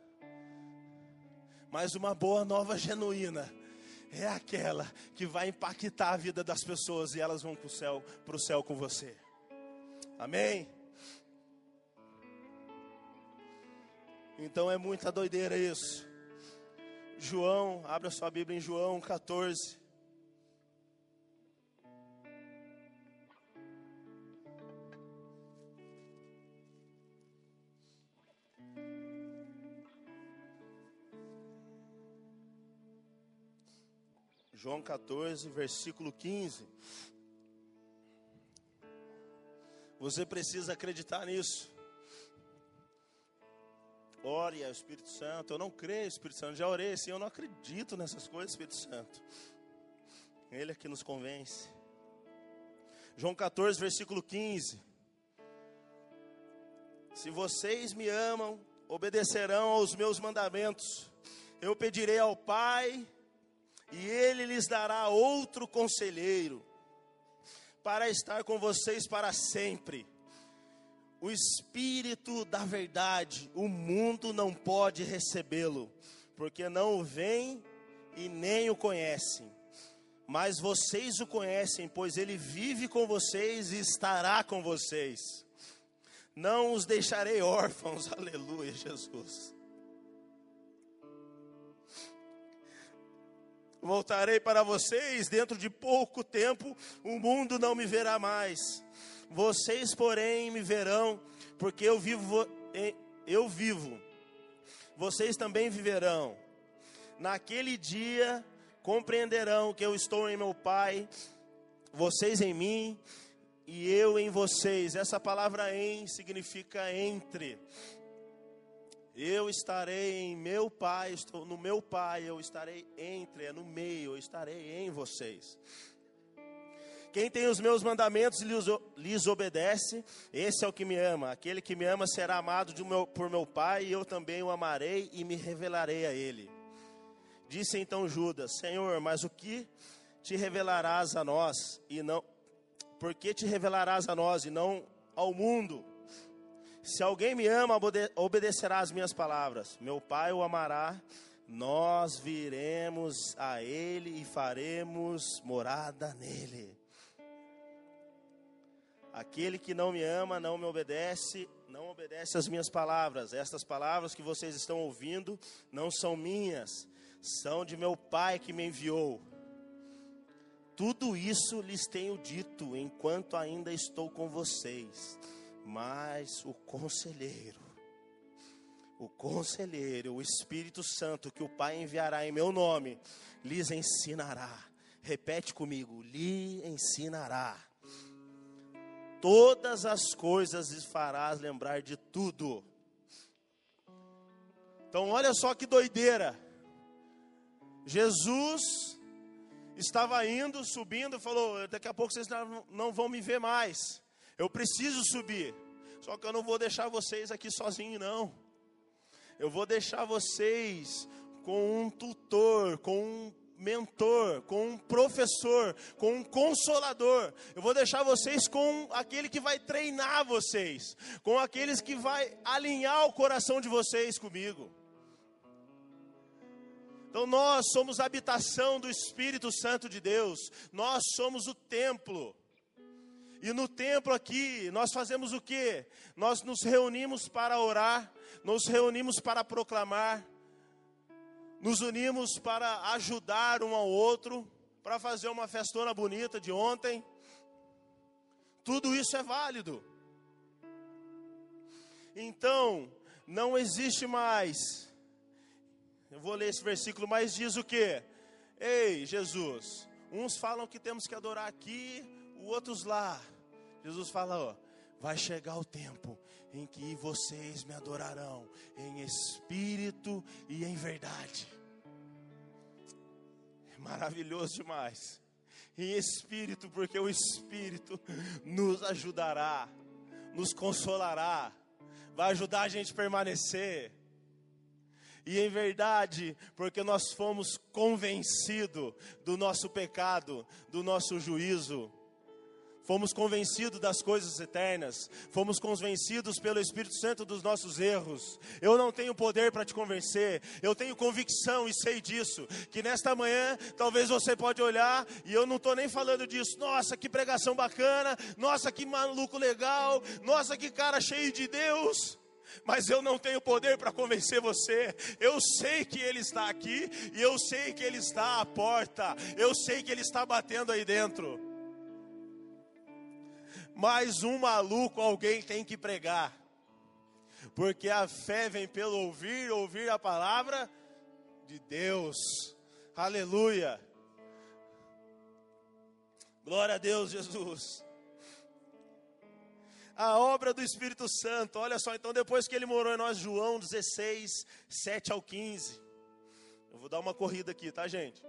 mas uma boa nova genuína, é aquela que vai impactar a vida das pessoas e elas vão para o céu, para o céu com você. Amém? Então é muita doideira isso. João, abra sua Bíblia em João 14. João 14, versículo 15. Você precisa acreditar nisso. Ore ao Espírito Santo. Eu não creio, Espírito Santo. Já orei assim. Eu não acredito nessas coisas, Espírito Santo. Ele é que nos convence. João 14, versículo 15. Se vocês me amam, obedecerão aos meus mandamentos. Eu pedirei ao Pai, e Ele lhes dará outro conselheiro, para estar com vocês para sempre o Espírito da verdade, o mundo não pode recebê-lo, porque não o vem e nem o conhecem. Mas vocês o conhecem, pois ele vive com vocês e estará com vocês. Não os deixarei órfãos, aleluia, Jesus. Voltarei para vocês dentro de pouco tempo, o mundo não me verá mais vocês, porém, me verão, porque eu vivo, eu vivo. Vocês também viverão. Naquele dia compreenderão que eu estou em meu Pai, vocês em mim e eu em vocês. Essa palavra em significa entre. Eu estarei em meu Pai, estou no meu Pai, eu estarei entre, é no meio, eu estarei em vocês. Quem tem os meus mandamentos lhes, lhes obedece, esse é o que me ama. Aquele que me ama será amado meu, por meu Pai, e eu também o amarei e me revelarei a ele. Disse então Judas: Senhor, mas o que te revelarás a nós e não por que te revelarás a nós e não ao mundo? Se alguém me ama, obedecerá às minhas palavras. Meu Pai o amará, nós viremos a ele e faremos morada nele. Aquele que não me ama, não me obedece, não obedece às minhas palavras. Estas palavras que vocês estão ouvindo não são minhas, são de meu Pai que me enviou. Tudo isso lhes tenho dito enquanto ainda estou com vocês. Mas o conselheiro, o conselheiro, o Espírito Santo que o Pai enviará em meu nome, lhes ensinará. Repete comigo: lhe ensinará. Todas as coisas lhes farás lembrar de tudo. Então, olha só que doideira. Jesus estava indo, subindo, falou: daqui a pouco vocês não vão me ver mais. Eu preciso subir. Só que eu não vou deixar vocês aqui sozinhos, não. Eu vou deixar vocês com um tutor, com um mentor, com um professor, com um consolador. Eu vou deixar vocês com aquele que vai treinar vocês, com aqueles que vai alinhar o coração de vocês comigo. Então nós somos a habitação do Espírito Santo de Deus. Nós somos o templo. E no templo aqui, nós fazemos o que? Nós nos reunimos para orar, nos reunimos para proclamar, nos unimos para ajudar um ao outro, para fazer uma festona bonita de ontem. Tudo isso é válido. Então, não existe mais. Eu vou ler esse versículo, mas diz o que? Ei, Jesus, uns falam que temos que adorar aqui, outros lá. Jesus fala, ó, vai chegar o tempo em que vocês me adorarão em espírito e em verdade. É maravilhoso demais. Em espírito, porque o espírito nos ajudará, nos consolará, vai ajudar a gente a permanecer. E em verdade, porque nós fomos convencidos do nosso pecado, do nosso juízo, fomos convencidos das coisas eternas, fomos convencidos pelo Espírito Santo dos nossos erros. Eu não tenho poder para te convencer, eu tenho convicção e sei disso, que nesta manhã talvez você pode olhar e eu não estou nem falando disso. Nossa, que pregação bacana, nossa, que maluco legal, nossa, que cara cheio de Deus. Mas eu não tenho poder para convencer você. Eu sei que Ele está aqui e eu sei que Ele está à porta, eu sei que Ele está batendo aí dentro mais um maluco alguém tem que pregar. Porque a fé vem pelo ouvir, ouvir a palavra de Deus. Aleluia. Glória a Deus, Jesus. A obra do Espírito Santo, olha só, então depois que ele morou em nós, João 16, 7 ao 15. Eu vou dar uma corrida aqui, tá, gente?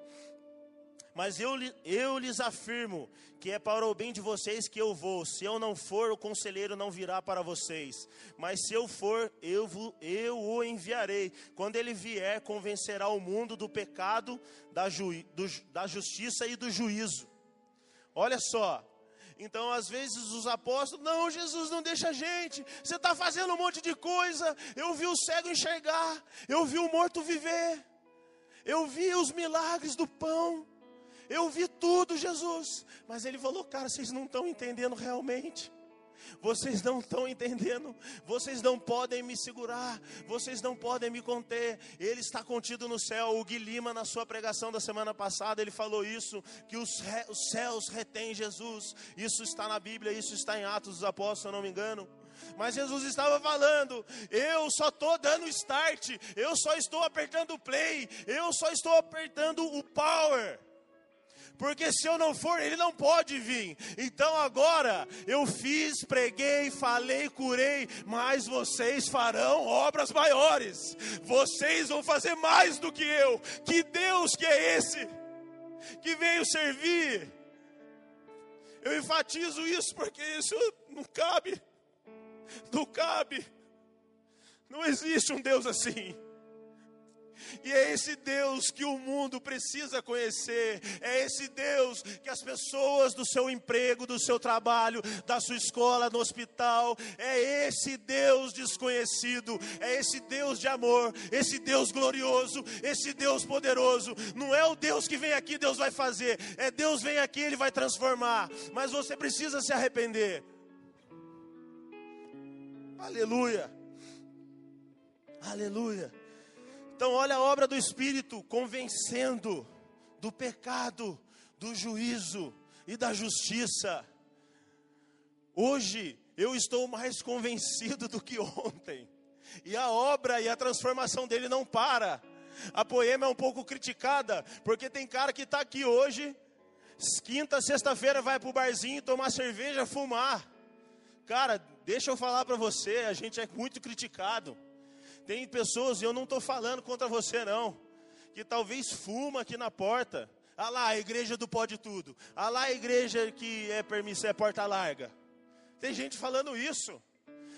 Mas eu, eu lhes afirmo que é para o bem de vocês que eu vou. Se eu não for, o conselheiro não virá para vocês. Mas se eu for, eu, eu o enviarei. Quando ele vier, convencerá o mundo do pecado, da, ju, do, da justiça e do juízo. Olha só. Então, às vezes, os apóstolos, não, Jesus não deixa a gente, você está fazendo um monte de coisa. Eu vi o cego enxergar, eu vi o morto viver, eu vi os milagres do pão. Eu vi tudo, Jesus. Mas ele falou, cara, vocês não estão entendendo realmente. Vocês não estão entendendo, vocês não podem me segurar, vocês não podem me conter. Ele está contido no céu. O Guilherme, na sua pregação da semana passada, ele falou isso: que os, re, os céus retêm Jesus. Isso está na Bíblia, isso está em Atos dos Apóstolos, se eu não me engano. Mas Jesus estava falando: eu só estou dando start, eu só estou apertando play, eu só estou apertando o power porque se eu não for, ele não pode vir. Então agora eu fiz, preguei, falei, curei, mas vocês farão obras maiores. Vocês vão fazer mais do que eu. Que Deus que é esse que veio servir? Eu enfatizo isso porque isso não cabe. Não cabe. Não existe um Deus assim. E é esse Deus que o mundo precisa conhecer. É esse Deus que as pessoas do seu emprego, do seu trabalho, da sua escola, no hospital, é esse Deus desconhecido. É esse Deus de amor, esse Deus glorioso, esse Deus poderoso. Não é o Deus que vem aqui, Deus vai fazer. É Deus vem aqui, ele vai transformar. Mas você precisa se arrepender. Aleluia. Aleluia. Então, olha a obra do Espírito convencendo do pecado, do juízo e da justiça. Hoje eu estou mais convencido do que ontem. E a obra e a transformação dele não para. A Poema é um pouco criticada, porque tem cara que está aqui hoje, quinta, sexta-feira vai para o barzinho tomar cerveja, fumar. Cara, deixa eu falar para você, a gente é muito criticado. Tem pessoas, e eu não estou falando contra você não, que talvez fuma aqui na porta. Ah lá, a igreja do pode tudo. Ah lá, a igreja que é permissão, é porta larga. Tem gente falando isso.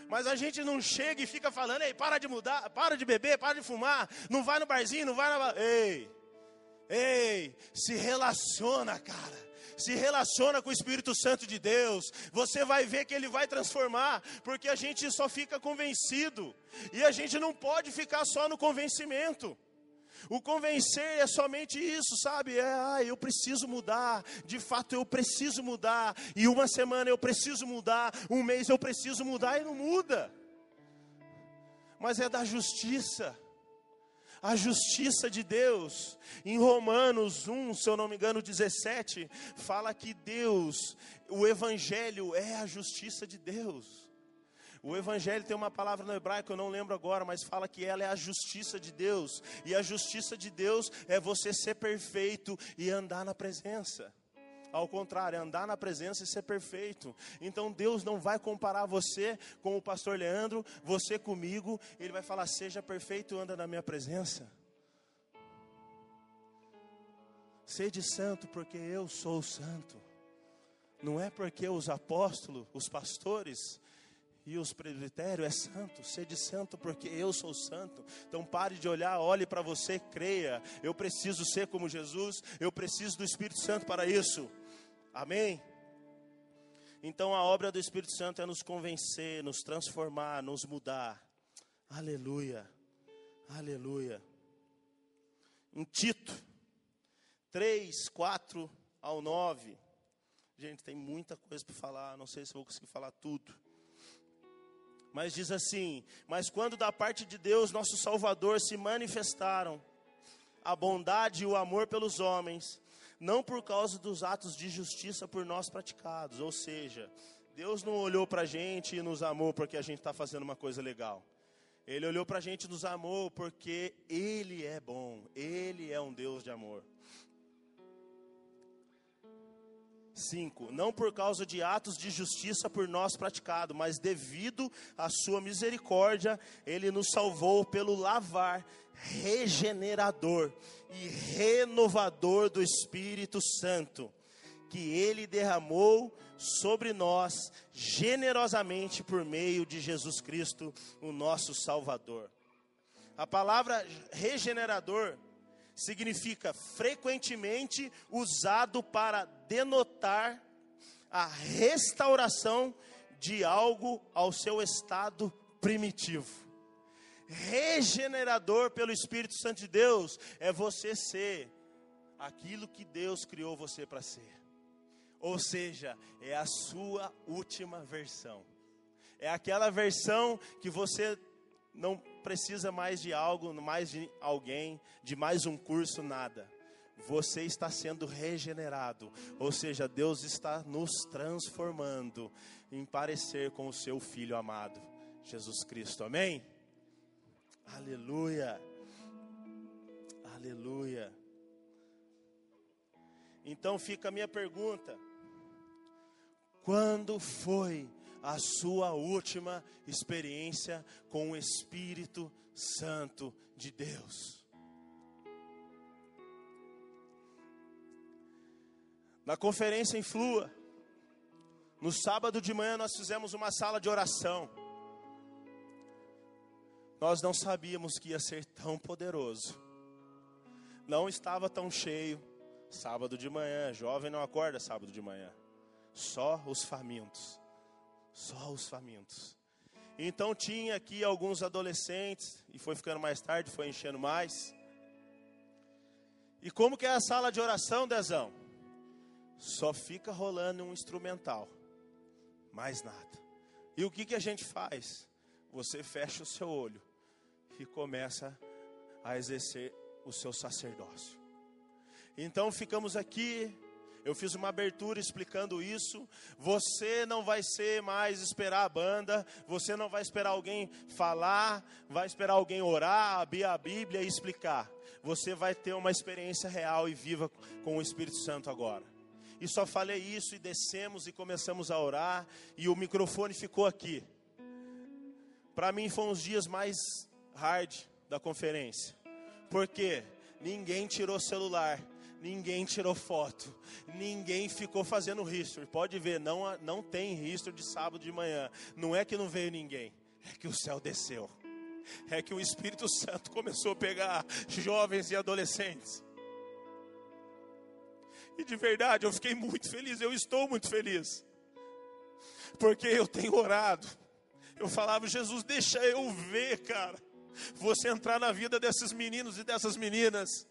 Mas a gente não chega e fica falando, ei, para de mudar, para de beber, para de fumar, não vai no barzinho, não vai na. Ei, ei, se relaciona, cara. Se relaciona com o Espírito Santo de Deus, você vai ver que ele vai transformar, porque a gente só fica convencido, e a gente não pode ficar só no convencimento. O convencer é somente isso, sabe? É, ah, eu preciso mudar, de fato eu preciso mudar, e uma semana eu preciso mudar, um mês eu preciso mudar e não muda. Mas é da justiça, a justiça de Deus. Em Romanos 1, se eu não me engano, 17, fala que Deus, o Evangelho é a justiça de Deus. O Evangelho tem uma palavra no hebraico, eu não lembro agora, mas fala que ela é a justiça de Deus. E a justiça de Deus é você ser perfeito e andar na presença. Ao contrário, é andar na presença e ser perfeito. Então Deus não vai comparar você com o pastor Leandro, você comigo. Ele vai falar: seja perfeito, anda na minha presença. Sede santo, porque eu sou santo. Não é porque os apóstolos, os pastores, e os presbitérios é santo, sede santo porque eu sou santo. Então pare de olhar, olhe para você, creia. Eu preciso ser como Jesus, eu preciso do Espírito Santo para isso. Amém? Então a obra do Espírito Santo é nos convencer, nos transformar, nos mudar. Aleluia, aleluia. Em Tito 3, 4 ao 9. Gente, tem muita coisa para falar, não sei se vou conseguir falar tudo. Mas diz assim: Mas quando da parte de Deus, nosso Salvador, se manifestaram a bondade e o amor pelos homens, não por causa dos atos de justiça por nós praticados, ou seja, Deus não olhou para a gente e nos amou porque a gente está fazendo uma coisa legal. Ele olhou para a gente e nos amou porque Ele é bom, Ele é um Deus de amor. 5. Não por causa de atos de justiça por nós praticado, mas devido à sua misericórdia, ele nos salvou pelo lavar regenerador e renovador do Espírito Santo, que ele derramou sobre nós generosamente por meio de Jesus Cristo, o nosso Salvador. A palavra regenerador significa frequentemente usado para denotar a restauração de algo ao seu estado primitivo. Regenerador pelo Espírito Santo de Deus é você ser aquilo que Deus criou você para ser. Ou seja, é a sua última versão. É aquela versão que você não precisa mais de algo, mais de alguém, de mais um curso, nada. Você está sendo regenerado, ou seja, Deus está nos transformando em parecer com o seu Filho amado, Jesus Cristo. Amém? Aleluia. Aleluia. Então fica a minha pergunta: quando foi a sua última experiência com o Espírito Santo de Deus. Na conferência em Flua, no sábado de manhã nós fizemos uma sala de oração. Nós não sabíamos que ia ser tão poderoso. Não estava tão cheio. Sábado de manhã, jovem não acorda sábado de manhã. Só os famintos. Só os famintos. Então tinha aqui alguns adolescentes, e foi ficando mais tarde, foi enchendo mais. E como que é a sala de oração, Dezão? Só fica rolando um instrumental, mais nada. E o que, que a gente faz? Você fecha o seu olho e começa a exercer o seu sacerdócio. Então ficamos aqui, Eu fiz uma abertura explicando isso. Você não vai ser mais esperar a banda, você não vai esperar alguém falar, vai esperar alguém orar, abrir a Bíblia e explicar. Você vai ter uma experiência real e viva com o Espírito Santo agora. E só falei isso e descemos e começamos a orar e o microfone ficou aqui. Para mim foi uns dias mais hard da conferência. Porque ninguém tirou celular, ninguém tirou foto, ninguém ficou fazendo history. Pode ver, não, não tem history de sábado de manhã. Não é que não veio ninguém, é que o céu desceu. É que o Espírito Santo começou a pegar jovens e adolescentes. E de verdade, eu fiquei muito feliz, eu estou muito feliz. Porque eu tenho orado. Eu falava, Jesus, deixa eu ver, cara. Você entrar na vida desses meninos e dessas meninas.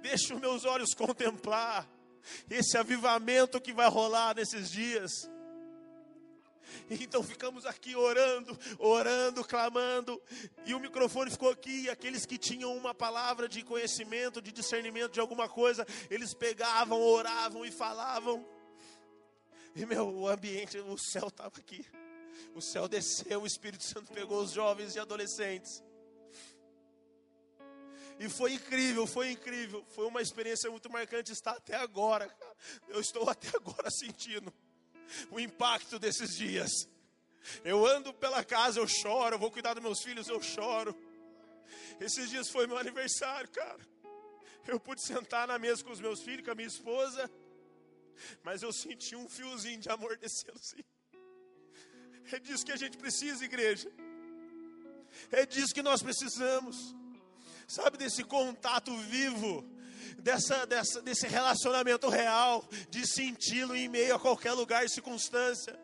Deixa os meus olhos contemplar esse avivamento que vai rolar nesses dias. Então ficamos aqui orando, orando, clamando, e o microfone ficou aqui. E aqueles que tinham uma palavra de conhecimento, de discernimento de alguma coisa, eles pegavam, oravam e falavam. E meu, o ambiente, o céu estava aqui. O céu desceu, o Espírito Santo pegou os jovens e adolescentes. E foi incrível, foi incrível. Foi uma experiência muito marcante estar até agora. Eu estou até agora sentindo o impacto desses dias. Eu ando pela casa, eu choro. Eu vou cuidar dos meus filhos, eu choro. Esses dias foi meu aniversário, cara. Eu pude sentar na mesa com os meus filhos, com a minha esposa. Mas eu senti um fiozinho de amor descendo assim. É disso que a gente precisa, igreja. É disso que nós precisamos sabe, desse contato vivo, dessa, dessa, desse relacionamento real, de senti-lo em meio a qualquer lugar e circunstância.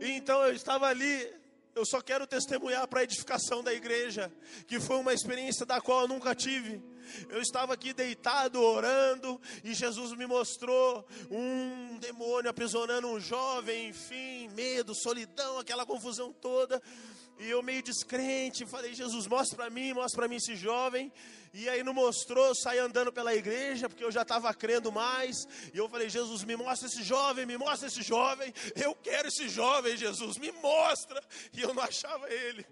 E então eu estava ali, eu só quero testemunhar para a edificação da igreja, que foi uma experiência da qual eu nunca tive. Eu estava aqui deitado, orando, e Jesus me mostrou um demônio aprisionando um jovem, enfim, medo, solidão, aquela confusão toda. E eu meio descrente, falei, Jesus, mostra para mim, mostra para mim esse jovem. E aí não mostrou, eu saí andando pela igreja, porque eu já estava crendo mais. E eu falei, Jesus, me mostra esse jovem, me mostra esse jovem. Eu quero esse jovem, Jesus, me mostra. E eu não achava ele.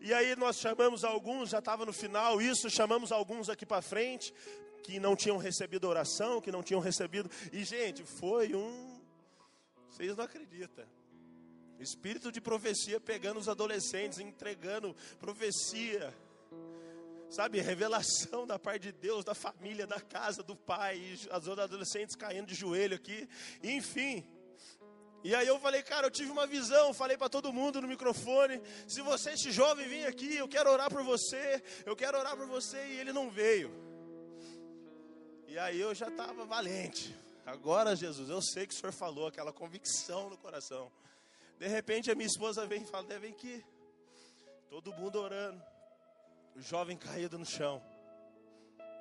E aí nós chamamos alguns, já estava no final isso, chamamos alguns aqui para frente, que não tinham recebido oração, que não tinham recebido. E, gente, foi um. Vocês não acreditam. Espírito de profecia pegando os adolescentes, entregando profecia. Sabe, revelação da parte de Deus, da família, da casa, do pai, as adolescentes caindo de joelho aqui, enfim. E aí eu falei, cara, eu tive uma visão, falei para todo mundo no microfone, se você, este jovem, vir aqui, eu quero orar por você, eu quero orar por você, e ele não veio. E aí eu já estava valente. Agora, Jesus, eu sei que o Senhor falou, aquela convicção no coração. De repente a minha esposa vem e fala: vem aqui. Todo mundo orando. O jovem caído no chão.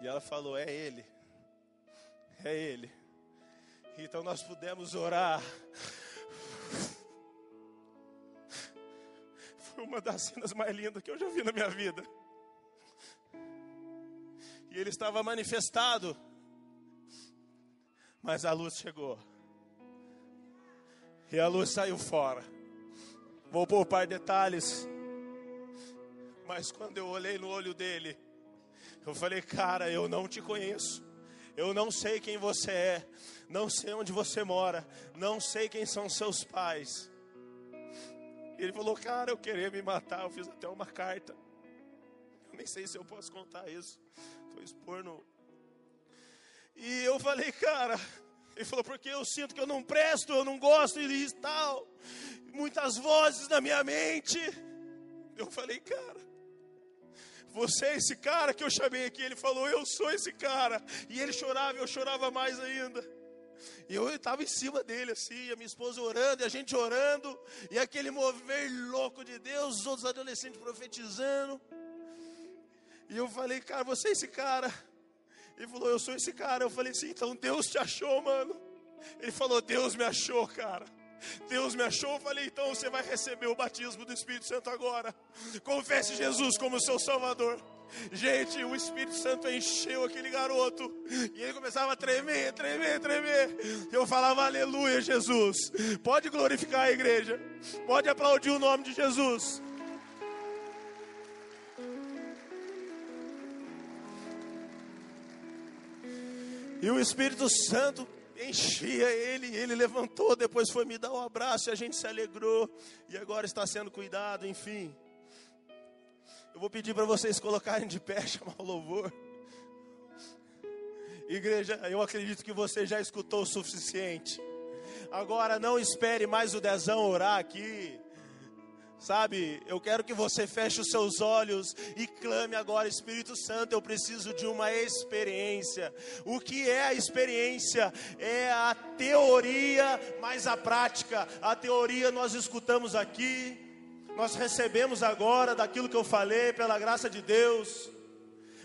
E ela falou: é ele. É ele. Então nós pudemos orar. Foi uma das cenas mais lindas que eu já vi na minha vida. E ele estava manifestado. Mas a luz chegou. E a luz saiu fora. Vou poupar detalhes. Mas quando eu olhei no olho dele, eu falei, cara, eu não te conheço. Eu não sei quem você é. Não sei onde você mora. Não sei quem são seus pais. Ele falou, cara, eu queria me matar. Eu fiz até uma carta. Eu nem sei se eu posso contar isso. Estou expondo. E eu falei, cara, ele falou, porque eu sinto que eu não presto, eu não gosto e tal. Muitas vozes na minha mente. Eu falei, cara, você é esse cara que eu chamei aqui. Ele falou, eu sou esse cara. E ele chorava, eu chorava mais ainda. E eu estava em cima dele assim, a minha esposa orando, e a gente orando, e aquele mover louco de Deus, os outros adolescentes profetizando. E eu falei, cara, você é esse cara. Ele falou, eu sou esse cara. Eu falei assim, então Deus te achou, mano. Ele falou, Deus me achou, cara. Deus me achou. Eu falei, então você vai receber o batismo do Espírito Santo agora. Confesse Jesus como seu Salvador. Gente, o Espírito Santo encheu aquele garoto. E ele começava a tremer, tremer, tremer. Eu falava, aleluia, Jesus. Pode glorificar a igreja. Pode aplaudir o nome de Jesus. E o Espírito Santo enchia ele, ele levantou, depois foi me dar um abraço e a gente se alegrou. E agora está sendo cuidado, enfim. Eu vou pedir para vocês colocarem de pé, chamar o louvor. Igreja, eu acredito que você já escutou o suficiente. Agora não espere mais o dezão orar aqui. Sabe, eu quero que você feche os seus olhos e clame agora, Espírito Santo, eu preciso de uma experiência. O que é a experiência? É a teoria mais a prática. A teoria nós escutamos aqui, nós recebemos agora daquilo que eu falei, pela graça de Deus.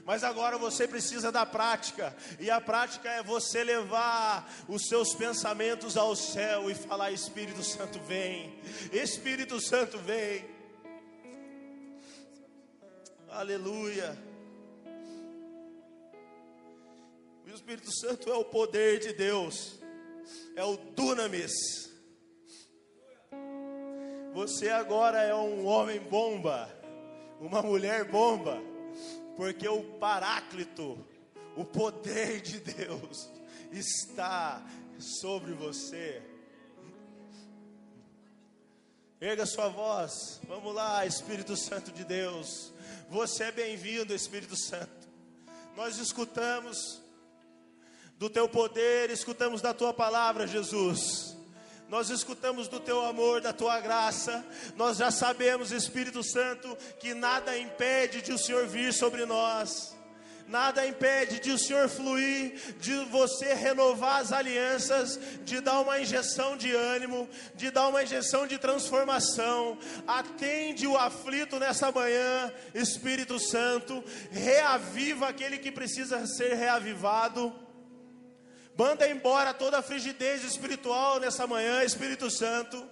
Mas agora você precisa da prática, e a prática é você levar os seus pensamentos ao céu e falar: Espírito Santo vem, Espírito Santo vem. Aleluia. O Espírito Santo é o poder de Deus, é o dunamis. Você agora é um homem bomba, uma mulher bomba, porque o Paráclito, o poder de Deus, está sobre você. Erga sua voz, vamos lá, Espírito Santo de Deus. Você é bem-vindo, Espírito Santo. Nós escutamos do teu poder, escutamos da tua palavra, Jesus nós escutamos do teu amor, da tua graça, nós já sabemos, Espírito Santo, que nada impede de o Senhor vir sobre nós. Nada impede de o Senhor fluir, de você renovar as alianças, de dar uma injeção de ânimo, de dar uma injeção de transformação. Atende o aflito nessa manhã, Espírito Santo, reaviva aquele que precisa ser reavivado Manda embora toda a frigidez espiritual nessa manhã, Espírito Santo.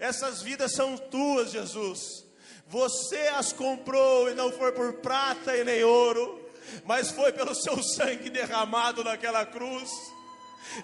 Essas vidas são tuas, Jesus. Você as comprou e não foi por prata e nem ouro, mas foi pelo seu sangue derramado naquela cruz.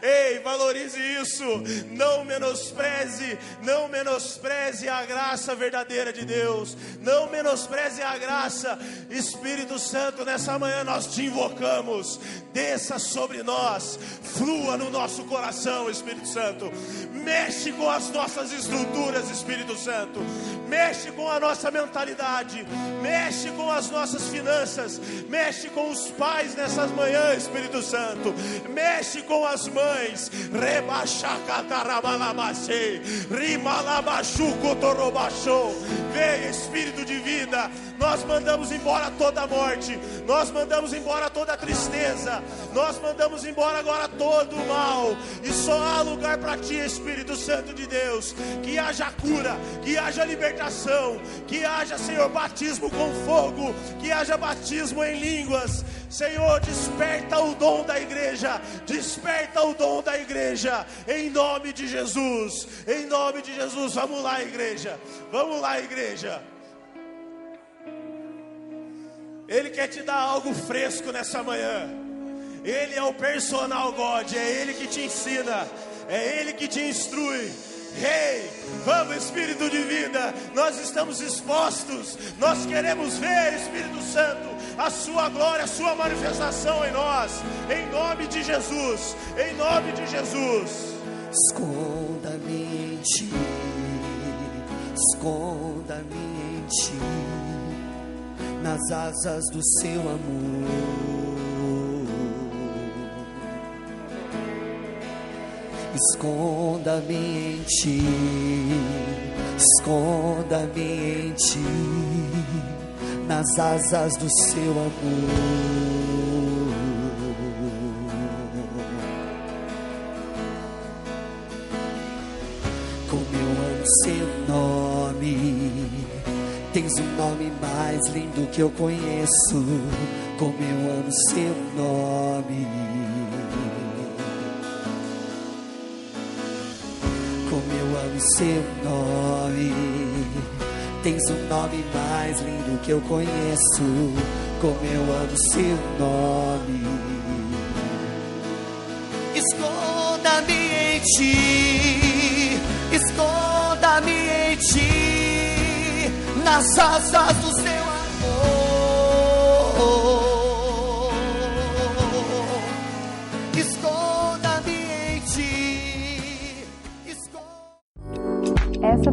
Ei, valorize isso. Não menospreze, não menospreze a graça verdadeira de Deus. Não menospreze a graça. Espírito Santo, nessa manhã nós te invocamos. Desça sobre nós, flua no nosso coração, Espírito Santo. Mexe com as nossas estruturas, Espírito Santo. Mexe com a nossa mentalidade. Mexe com as nossas finanças. Mexe com os pais nessas manhãs, Espírito Santo. Mexe com as mães. Vem, Espírito de vida. Nós mandamos embora toda a morte. Nós mandamos embora toda a tristeza. Nós mandamos embora agora todo o mal. E só há lugar para ti, Espírito Santo de Deus. Que haja cura, que haja libertação, que haja, Senhor, batismo com fogo, que haja batismo em línguas. Senhor, desperta o dom da igreja. Desperta o dom da igreja. Em nome de Jesus. Em nome de Jesus. Vamos lá, igreja. Vamos lá, igreja. Ele quer te dar algo fresco nessa manhã. Ele é o personal God, é Ele que te ensina, é Ele que te instrui. Rei, hey, vamos Espírito de vida, nós estamos expostos, nós queremos ver Espírito Santo, a Sua glória, a Sua manifestação em nós, em nome de Jesus, em nome de Jesus. Esconda-me em Ti, esconda-me em Ti. Nas asas do seu amor. Esconda-me em ti, esconda-me em ti, nas asas do seu amor. Tens o um nome mais lindo que eu conheço, como eu amo seu nome. Como eu amo seu nome. Tens o um nome mais lindo que eu conheço, como eu amo seu nome. Esconda-me em ti, esconda-me em ti, nas asas do